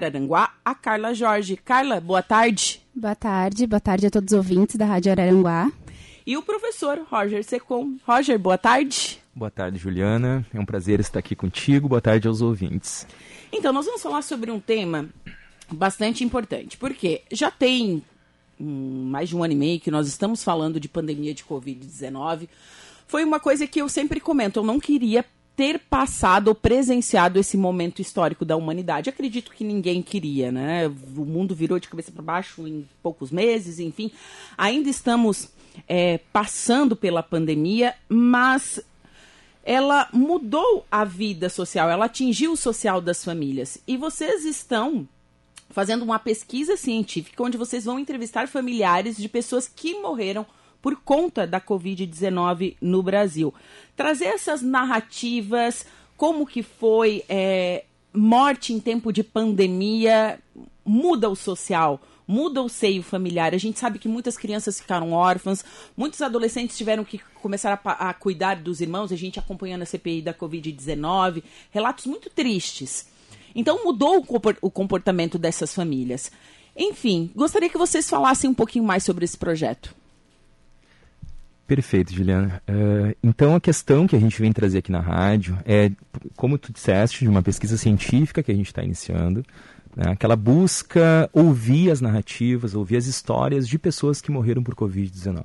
Araranguá, a Carla Jorge. Carla, boa tarde. Boa tarde, boa tarde a todos os ouvintes da Rádio Araranguá. E o professor Roger Secom. Roger, boa tarde. Boa tarde, Juliana. É um prazer estar aqui contigo. Boa tarde aos ouvintes. Então, nós vamos falar sobre um tema bastante importante, porque já tem hum, mais de um ano e meio que nós estamos falando de pandemia de Covid-19. Foi uma coisa que eu sempre comento, eu não queria ter passado ou presenciado esse momento histórico da humanidade. Acredito que ninguém queria, né? O mundo virou de cabeça para baixo em poucos meses, enfim. Ainda estamos é, passando pela pandemia, mas ela mudou a vida social, ela atingiu o social das famílias. E vocês estão fazendo uma pesquisa científica onde vocês vão entrevistar familiares de pessoas que morreram por conta da Covid-19 no Brasil. Trazer essas narrativas, como que foi é, morte em tempo de pandemia, muda o social, muda o seio familiar. A gente sabe que muitas crianças ficaram órfãs, muitos adolescentes tiveram que começar a, a cuidar dos irmãos, a gente acompanhando a CPI da Covid-19, relatos muito tristes. Então mudou o comportamento dessas famílias. Enfim, gostaria que vocês falassem um pouquinho mais sobre esse projeto. Perfeito, Juliana. Uh, então, a questão que a gente vem trazer aqui na rádio é, como tu disseste, de uma pesquisa científica que a gente está iniciando, né, aquela busca ouvir as narrativas, ouvir as histórias de pessoas que morreram por Covid-19.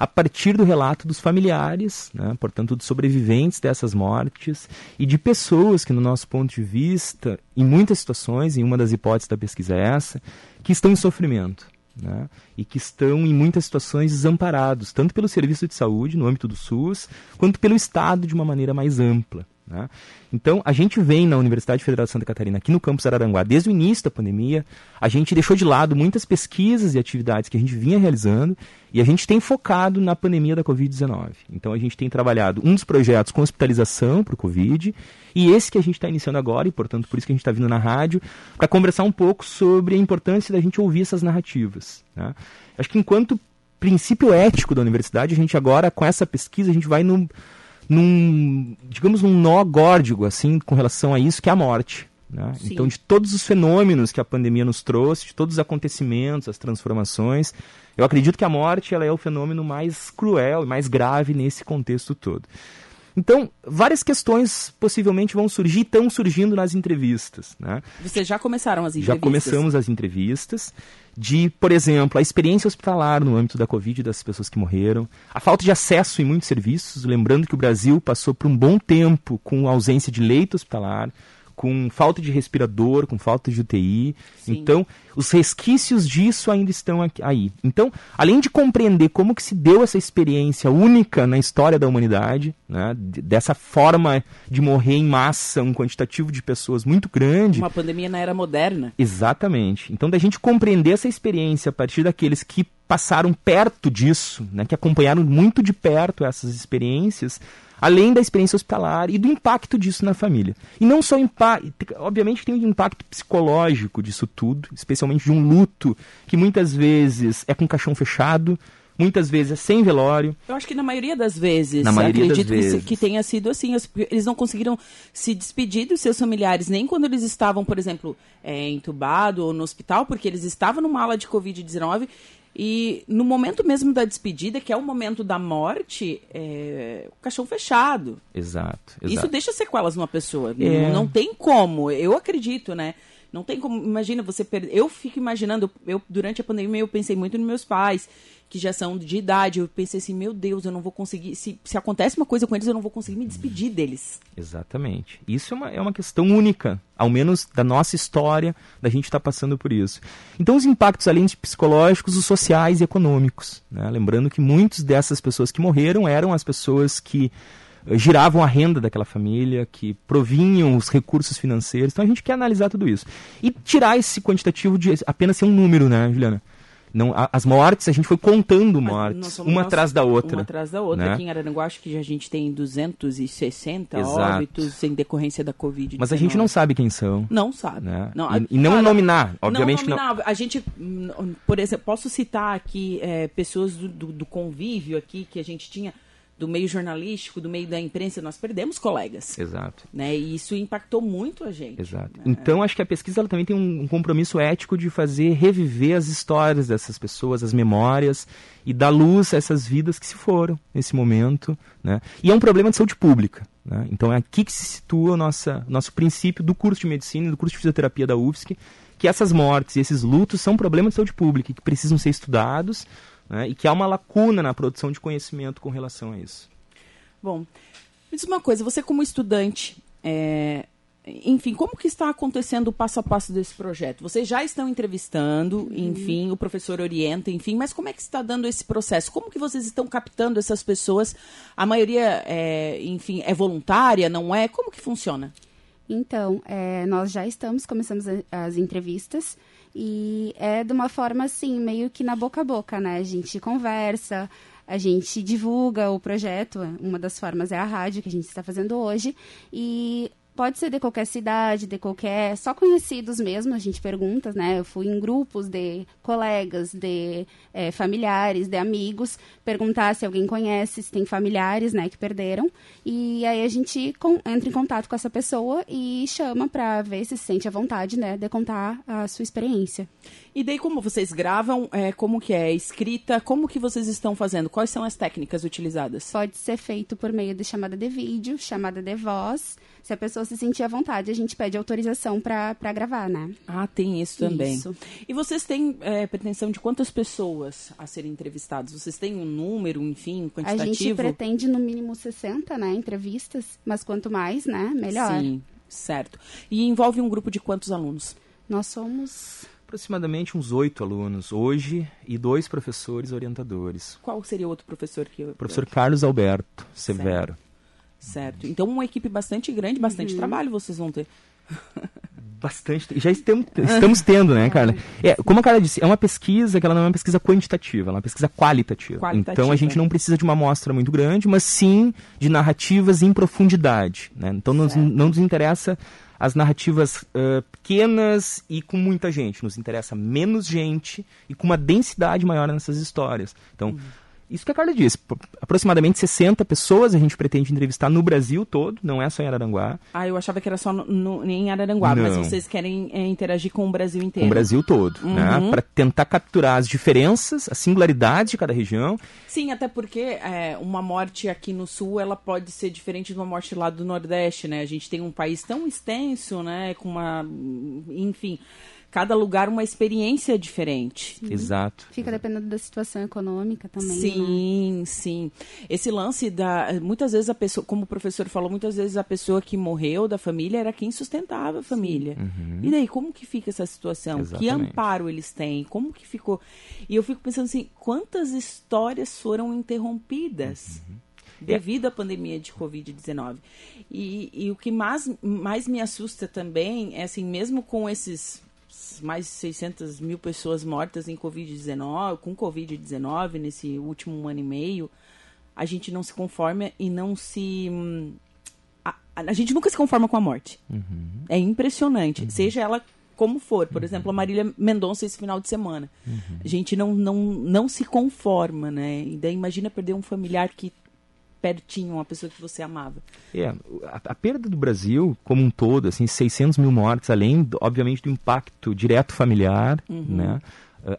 A partir do relato dos familiares, né, portanto, dos sobreviventes dessas mortes e de pessoas que, no nosso ponto de vista, em muitas situações, em uma das hipóteses da pesquisa é essa, que estão em sofrimento né, e que estão em muitas situações desamparados, tanto pelo serviço de saúde, no âmbito do SUS, quanto pelo Estado de uma maneira mais ampla. Né? Então, a gente vem na Universidade Federal de Santa Catarina, aqui no campus Araranguá, desde o início da pandemia, a gente deixou de lado muitas pesquisas e atividades que a gente vinha realizando e a gente tem focado na pandemia da Covid-19. Então, a gente tem trabalhado um dos projetos com hospitalização para o Covid e esse que a gente está iniciando agora, e portanto por isso que a gente está vindo na rádio, para conversar um pouco sobre a importância da gente ouvir essas narrativas. Né? Acho que enquanto princípio ético da universidade, a gente agora, com essa pesquisa, a gente vai no num, digamos, num nó górdigo, assim, com relação a isso, que é a morte. Né? Então, de todos os fenômenos que a pandemia nos trouxe, de todos os acontecimentos, as transformações, eu acredito que a morte ela é o fenômeno mais cruel e mais grave nesse contexto todo. Então, várias questões possivelmente vão surgir, estão surgindo nas entrevistas. Né? Vocês já começaram as entrevistas? Já começamos as entrevistas de, por exemplo, a experiência hospitalar no âmbito da Covid das pessoas que morreram, a falta de acesso em muitos serviços, lembrando que o Brasil passou por um bom tempo com ausência de leito hospitalar, com falta de respirador, com falta de UTI. Sim. Então, os resquícios disso ainda estão aqui, aí. Então, além de compreender como que se deu essa experiência única na história da humanidade, né, dessa forma de morrer em massa, um quantitativo de pessoas muito grande. Uma pandemia na era moderna. Exatamente. Então, da gente compreender essa experiência a partir daqueles que passaram perto disso, né, que acompanharam muito de perto essas experiências, além da experiência hospitalar e do impacto disso na família. E não só impacto, obviamente tem um impacto psicológico disso tudo, especialmente de um luto que muitas vezes é com caixão fechado, muitas vezes é sem velório. Eu acho que na maioria das vezes, na maioria acredito das vezes. Que, que tenha sido assim, eles não conseguiram se despedir dos seus familiares, nem quando eles estavam, por exemplo, é, entubado ou no hospital, porque eles estavam numa ala de Covid-19 e no momento mesmo da despedida, que é o momento da morte, é... o caixão fechado. Exato, exato. Isso deixa sequelas numa pessoa. É. Não, não tem como, eu acredito, né? Não tem como. Imagina você perder. Eu fico imaginando, eu, durante a pandemia, eu pensei muito nos meus pais, que já são de idade. Eu pensei assim, meu Deus, eu não vou conseguir. Se, se acontece uma coisa com eles, eu não vou conseguir me despedir deles. Exatamente. Isso é uma, é uma questão única, ao menos da nossa história, da gente estar tá passando por isso. Então, os impactos, além de psicológicos, os sociais e econômicos. Né? Lembrando que muitas dessas pessoas que morreram eram as pessoas que giravam a renda daquela família, que provinham os recursos financeiros. Então a gente quer analisar tudo isso. E tirar esse quantitativo de apenas ser um número, né, Juliana? Não, as mortes, a gente foi contando mortes, uma atrás da outra. Uma atrás da outra. Né? Aqui em Araranguá, acho que a gente tem 260 Exato. óbitos em decorrência da Covid. Mas a gente não sabe quem são. Não sabe. Né? Não, e, e, não nominar, obviamente não. Nominar. não. A gente, por exemplo, posso citar aqui é, pessoas do, do, do convívio aqui que a gente tinha do meio jornalístico, do meio da imprensa, nós perdemos colegas. Exato. Né? E isso impactou muito a gente. Exato. Né? Então, acho que a pesquisa ela também tem um, um, compromisso ético de fazer reviver as histórias dessas pessoas, as memórias, e dar luz a essas vidas que se foram nesse momento. Né? E é um problema de saúde pública. Né? Então, é aqui que se situa o nossa, nosso princípio do curso de medicina e do curso de fisioterapia da UFSC, que essas mortes e esses lutos são problemas de saúde pública, que precisam ser estudados né, e que há uma lacuna na produção de conhecimento com relação a isso. Bom, me diz uma coisa, você como estudante, é, enfim, como que está acontecendo o passo a passo desse projeto? Vocês já estão entrevistando, uhum. enfim, o professor orienta, enfim, mas como é que está dando esse processo? Como que vocês estão captando essas pessoas? A maioria, é, enfim, é voluntária, não é? Como que funciona? Então, é, nós já estamos, começamos as entrevistas. E é de uma forma assim, meio que na boca a boca, né? A gente conversa, a gente divulga o projeto. Uma das formas é a rádio que a gente está fazendo hoje. E Pode ser de qualquer cidade, de qualquer. Só conhecidos mesmo, a gente pergunta, né? Eu fui em grupos de colegas, de é, familiares, de amigos, perguntar se alguém conhece, se tem familiares, né, que perderam. E aí a gente com, entra em contato com essa pessoa e chama para ver se se sente à vontade, né, de contar a sua experiência. E daí, como vocês gravam, é, como que é escrita, como que vocês estão fazendo? Quais são as técnicas utilizadas? Pode ser feito por meio de chamada de vídeo, chamada de voz se a pessoa se sentir à vontade, a gente pede autorização para gravar, né? Ah, tem isso também. Isso. E vocês têm é, pretensão de quantas pessoas a serem entrevistadas? Vocês têm um número, enfim, quantitativo? A gente pretende no mínimo 60, né, entrevistas, mas quanto mais, né, melhor. Sim, certo. E envolve um grupo de quantos alunos? Nós somos aproximadamente uns oito alunos hoje e dois professores orientadores. Qual seria o outro professor que eu... Professor Carlos Alberto Severo. Certo. Certo. Então, uma equipe bastante grande, bastante uhum. trabalho vocês vão ter. Bastante. Já estamos, estamos tendo, né, Carla? É, como a Carla disse, é uma pesquisa que ela não é uma pesquisa quantitativa, ela é uma pesquisa qualitativa. qualitativa. Então a gente não precisa de uma amostra muito grande, mas sim de narrativas em profundidade. Né? Então nos, não nos interessa as narrativas uh, pequenas e com muita gente. Nos interessa menos gente e com uma densidade maior nessas histórias. Então. Uhum isso que a Carla disse, aproximadamente 60 pessoas a gente pretende entrevistar no Brasil todo, não é só em Araranguá. Ah, eu achava que era só no, no, em Araranguá, não. mas vocês querem é, interagir com o Brasil inteiro. Com o Brasil todo, né? uhum. né? Para tentar capturar as diferenças, as singularidades de cada região. Sim, até porque é, uma morte aqui no Sul, ela pode ser diferente de uma morte lá do Nordeste, né? A gente tem um país tão extenso, né? Com uma... enfim cada lugar uma experiência diferente. Sim. Exato. Fica dependendo da situação econômica também. Sim, né? sim. Esse lance da. Muitas vezes a pessoa, como o professor falou, muitas vezes a pessoa que morreu da família era quem sustentava a família. Uhum. E daí, como que fica essa situação? Exatamente. Que amparo eles têm? Como que ficou? E eu fico pensando assim, quantas histórias foram interrompidas? Uhum devido à pandemia de Covid-19. E, e, o que mais, mais me assusta também é assim, mesmo com esses mais de 600 mil pessoas mortas em Covid-19, com Covid-19 nesse último ano e meio, a gente não se conforma e não se. A, a gente nunca se conforma com a morte. Uhum. É impressionante. Uhum. Seja ela como for. Por uhum. exemplo, a Marília Mendonça esse final de semana. Uhum. A gente não, não, não se conforma, né? E daí imagina perder um familiar que pertinho, uma pessoa que você amava. É, a, a, perda do Brasil como um todo, assim, 600 mil mortes, além, obviamente, do impacto direto familiar, uhum. né?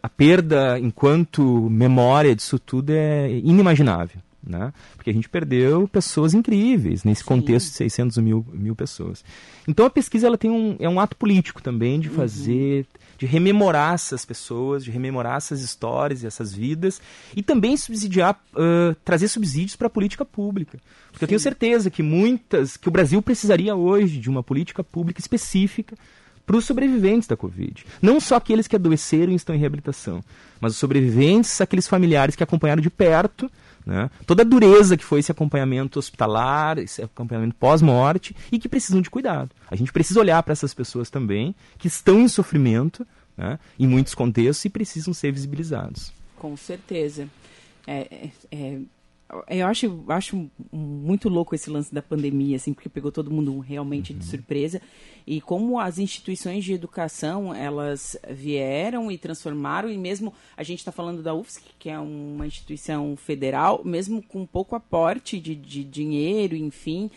A perda enquanto memória disso tudo é inimaginável. Né? Porque a gente perdeu pessoas incríveis nesse Sim. contexto de 600 mil, mil pessoas. Então a pesquisa ela tem um, é um ato político também de uhum. fazer, uhum. de rememorar essas pessoas, de rememorar essas histórias e essas vidas e também subsidiar, uh, trazer subsídios para a política pública. Porque Sim. eu tenho certeza que muitas, que o Brasil precisaria hoje de uma política pública específica para os sobreviventes da Covid. Não só aqueles que adoeceram e estão em reabilitação, mas os sobreviventes, aqueles familiares que acompanharam de perto né? Toda a dureza que foi esse acompanhamento hospitalar, esse acompanhamento pós-morte e que precisam de cuidado. A gente precisa olhar para essas pessoas também, que estão em sofrimento, né? em muitos contextos, e precisam ser visibilizados. Com certeza. É, é, é eu acho, acho muito louco esse lance da pandemia, assim, porque pegou todo mundo realmente de surpresa. E como as instituições de educação, elas vieram e transformaram, e mesmo a gente está falando da UFSC, que é uma instituição federal, mesmo com pouco aporte de, de dinheiro, enfim,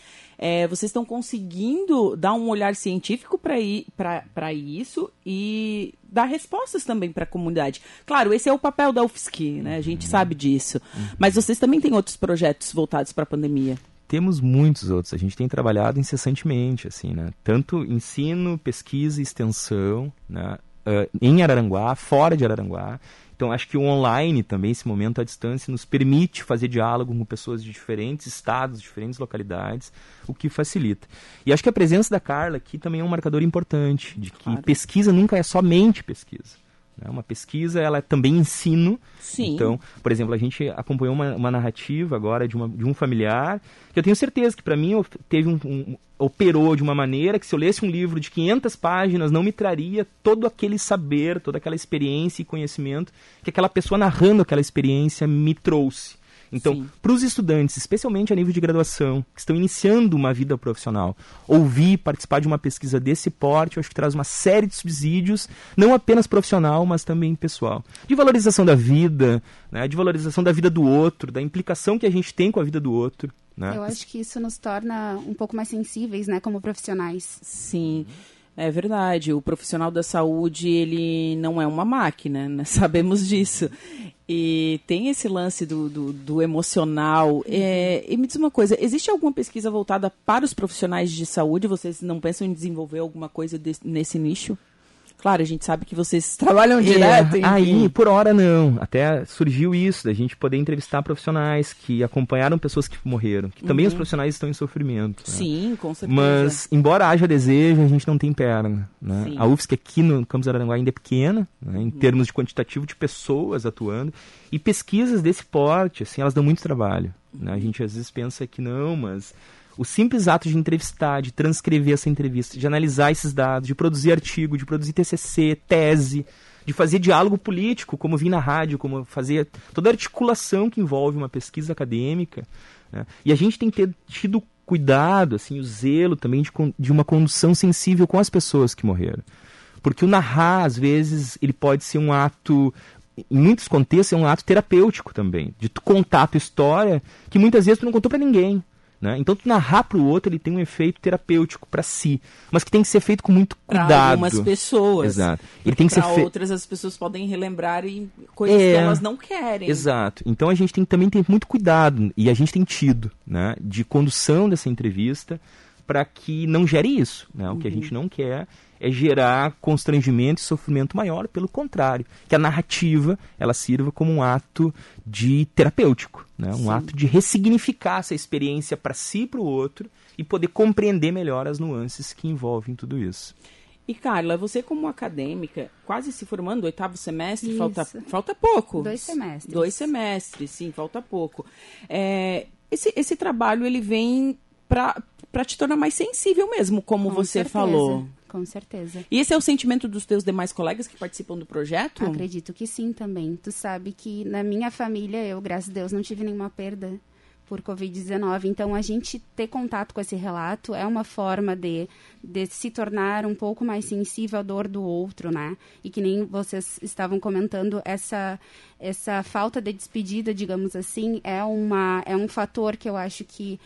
é, vocês estão conseguindo dar um olhar científico para isso e dar respostas também para a comunidade. Claro, esse é o papel da UFSC, né? A gente sabe disso. Mas vocês também têm outros projetos voltados para a pandemia. Temos muitos outros. A gente tem trabalhado incessantemente, assim, né? Tanto ensino, pesquisa extensão, né? Uh, em Araranguá, fora de Araranguá. Então, acho que o online também, esse momento à distância, nos permite fazer diálogo com pessoas de diferentes estados, diferentes localidades, o que facilita. E acho que a presença da Carla aqui também é um marcador importante, de que claro. pesquisa nunca é somente pesquisa. Né? Uma pesquisa, ela é também ensino. Sim. Então, por exemplo, a gente acompanhou uma, uma narrativa agora de, uma, de um familiar, que eu tenho certeza que para mim teve um, um, operou de uma maneira que se eu lesse um livro de 500 páginas não me traria todo aquele saber, toda aquela experiência e conhecimento que aquela pessoa narrando aquela experiência me trouxe. Então, para os estudantes, especialmente a nível de graduação, que estão iniciando uma vida profissional, ouvir, participar de uma pesquisa desse porte, eu acho que traz uma série de subsídios, não apenas profissional, mas também pessoal. De valorização da vida, né, de valorização da vida do outro, da implicação que a gente tem com a vida do outro. Né? Eu acho que isso nos torna um pouco mais sensíveis, né, como profissionais. Sim. É verdade, o profissional da saúde, ele não é uma máquina, né? sabemos disso. E tem esse lance do, do, do emocional. É, e me diz uma coisa: existe alguma pesquisa voltada para os profissionais de saúde? Vocês não pensam em desenvolver alguma coisa nesse nicho? Claro, a gente sabe que vocês trabalham é, direto. Aí, por hora, não. Até surgiu isso, da gente poder entrevistar profissionais que acompanharam pessoas que morreram. Que também uhum. os profissionais estão em sofrimento. Né? Sim, com certeza. Mas, embora haja desejo, a gente não tem perna. Né? A UFSC aqui no Campos Araranguá ainda é pequena, né? em uhum. termos de quantitativo de pessoas atuando. E pesquisas desse porte, assim, elas dão muito trabalho. Né? A gente às vezes pensa que não, mas o simples ato de entrevistar, de transcrever essa entrevista, de analisar esses dados, de produzir artigo, de produzir TCC, tese, de fazer diálogo político, como vir na rádio, como fazer toda a articulação que envolve uma pesquisa acadêmica. Né? E a gente tem que ter tido cuidado, assim, o zelo também de, de uma condução sensível com as pessoas que morreram. Porque o narrar, às vezes, ele pode ser um ato em muitos contextos é um ato terapêutico também, de tu contar a tua história que muitas vezes tu não contou para ninguém. Né? Então, tu narrar para o outro, ele tem um efeito terapêutico para si, mas que tem que ser feito com muito cuidado. Para algumas pessoas. Exato. Ele tem que ser fe... outras, as pessoas podem relembrar em coisas é... que elas não querem. Exato. Então, a gente tem também ter muito cuidado, e a gente tem tido, né, de condução dessa entrevista para que não gere isso. Né? O que a uhum. gente não quer é gerar constrangimento e sofrimento maior, pelo contrário, que a narrativa ela sirva como um ato de terapêutico, né? um Sim. ato de ressignificar essa experiência para si e para o outro e poder compreender melhor as nuances que envolvem tudo isso. E Carla, você como acadêmica, quase se formando, oitavo semestre, falta, falta pouco. Dois semestres. Dois semestres, sim, falta pouco. É, esse, esse trabalho ele vem para te tornar mais sensível mesmo, como Com você certeza. falou. Com certeza. E esse é o sentimento dos teus demais colegas que participam do projeto? Acredito que sim também. Tu sabe que na minha família, eu, graças a Deus, não tive nenhuma perda por Covid-19. Então, a gente ter contato com esse relato é uma forma de, de se tornar um pouco mais sensível à dor do outro, né? E que nem vocês estavam comentando, essa, essa falta de despedida, digamos assim, é, uma, é um fator que eu acho que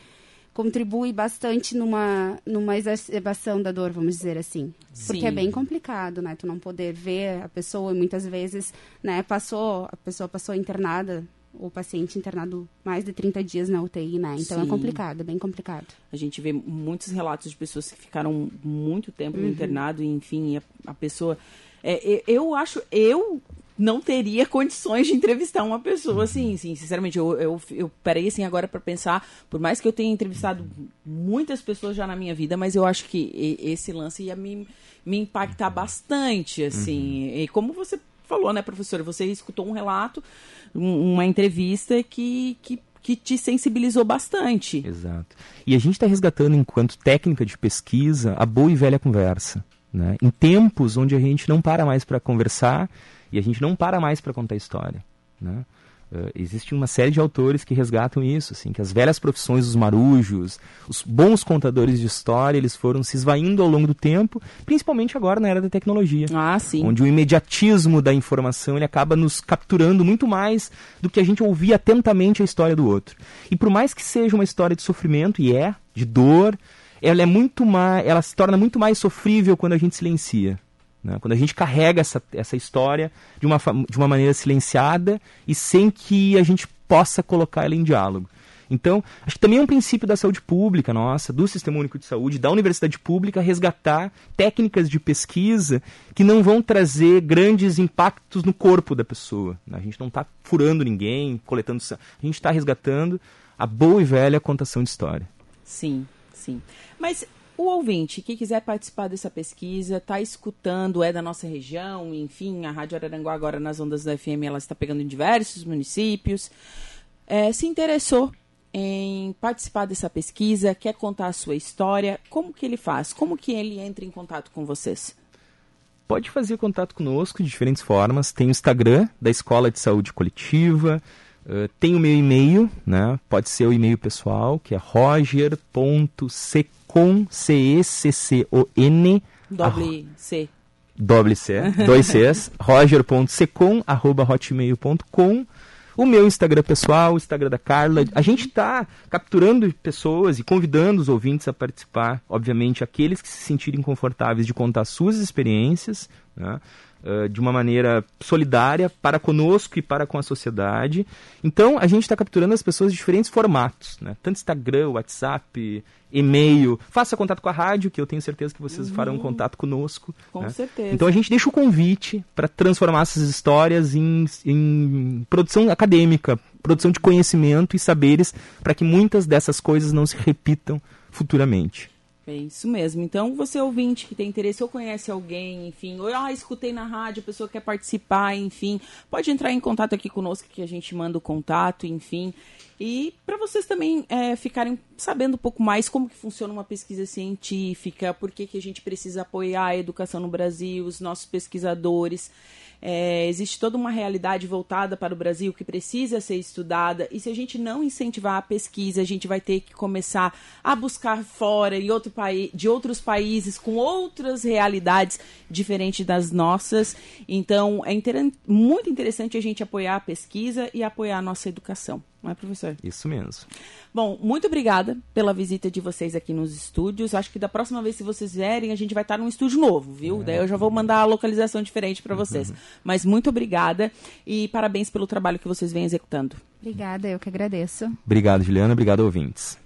contribui bastante numa, numa exacerbação da dor, vamos dizer assim. Sim. Porque é bem complicado, né? Tu não poder ver a pessoa e muitas vezes, né, passou, a pessoa passou internada, o paciente internado mais de 30 dias na UTI, né? Então é Sim. é complicado, é bem complicado. A gente vê muitos relatos de pessoas que ficaram muito tempo uhum. internado e, enfim, a, a pessoa... É, eu acho, eu não teria condições de entrevistar uma pessoa assim, sim, sinceramente, eu, eu, eu parei assim agora para pensar, por mais que eu tenha entrevistado muitas pessoas já na minha vida, mas eu acho que esse lance ia me, me impactar bastante, assim, uhum. e como você falou, né, professora, você escutou um relato, um, uma entrevista que, que que te sensibilizou bastante. Exato. E a gente está resgatando, enquanto técnica de pesquisa, a boa e velha conversa. Né? Em tempos onde a gente não para mais para conversar e a gente não para mais para contar história. Né? Uh, existe uma série de autores que resgatam isso, assim, que as velhas profissões dos marujos, os bons contadores de história, eles foram se esvaindo ao longo do tempo, principalmente agora na era da tecnologia. Ah, sim. Onde o imediatismo da informação ele acaba nos capturando muito mais do que a gente ouvir atentamente a história do outro. E por mais que seja uma história de sofrimento, e é, de dor, ela é muito mais, ela se torna muito mais sofrível quando a gente silencia. Né? Quando a gente carrega essa, essa história de uma, de uma maneira silenciada e sem que a gente possa colocar ela em diálogo. Então, acho que também é um princípio da saúde pública nossa, do Sistema Único de Saúde, da Universidade Pública, resgatar técnicas de pesquisa que não vão trazer grandes impactos no corpo da pessoa. Né? A gente não está furando ninguém, coletando. A gente está resgatando a boa e velha contação de história. Sim, sim. Mas o ouvinte que quiser participar dessa pesquisa, está escutando, é da nossa região, enfim, a Rádio Araranguá agora nas ondas da FM ela está pegando em diversos municípios, é, se interessou em participar dessa pesquisa, quer contar a sua história, como que ele faz? Como que ele entra em contato com vocês? Pode fazer contato conosco de diferentes formas. Tem o Instagram da Escola de Saúde Coletiva, uh, tem o meu e-mail, né? pode ser o e-mail pessoal, que é roger.ck com C-E-C-C-O-N. Doble C. Doble C, dois Cs. roger.secom, arroba hotmail.com. O meu Instagram pessoal, o Instagram da Carla. A gente está capturando pessoas e convidando os ouvintes a participar. Obviamente, aqueles que se sentirem confortáveis de contar suas experiências. Né? Uh, de uma maneira solidária para conosco e para com a sociedade. Então, a gente está capturando as pessoas de diferentes formatos, né? tanto Instagram, WhatsApp, e-mail, faça contato com a rádio, que eu tenho certeza que vocês uhum. farão contato conosco. Com né? certeza. Então a gente deixa o convite para transformar essas histórias em, em produção acadêmica, produção de conhecimento e saberes, para que muitas dessas coisas não se repitam futuramente. É isso mesmo. Então, você ouvinte que tem interesse ou conhece alguém, enfim, ou ah, escutei na rádio, a pessoa quer participar, enfim, pode entrar em contato aqui conosco que a gente manda o contato, enfim. E para vocês também é, ficarem sabendo um pouco mais como que funciona uma pesquisa científica, por que, que a gente precisa apoiar a educação no Brasil, os nossos pesquisadores. É, existe toda uma realidade voltada para o Brasil que precisa ser estudada, e se a gente não incentivar a pesquisa, a gente vai ter que começar a buscar fora em outro país, de outros países com outras realidades diferentes das nossas. Então, é inter muito interessante a gente apoiar a pesquisa e apoiar a nossa educação. Não é, professor? Isso mesmo. Bom, muito obrigada pela visita de vocês aqui nos estúdios. Acho que da próxima vez, se vocês vierem, a gente vai estar num estúdio novo, viu? É. Daí eu já vou mandar a localização diferente para vocês. Uhum. Mas muito obrigada e parabéns pelo trabalho que vocês vêm executando. Obrigada, eu que agradeço. Obrigado, Juliana. Obrigado, ouvintes.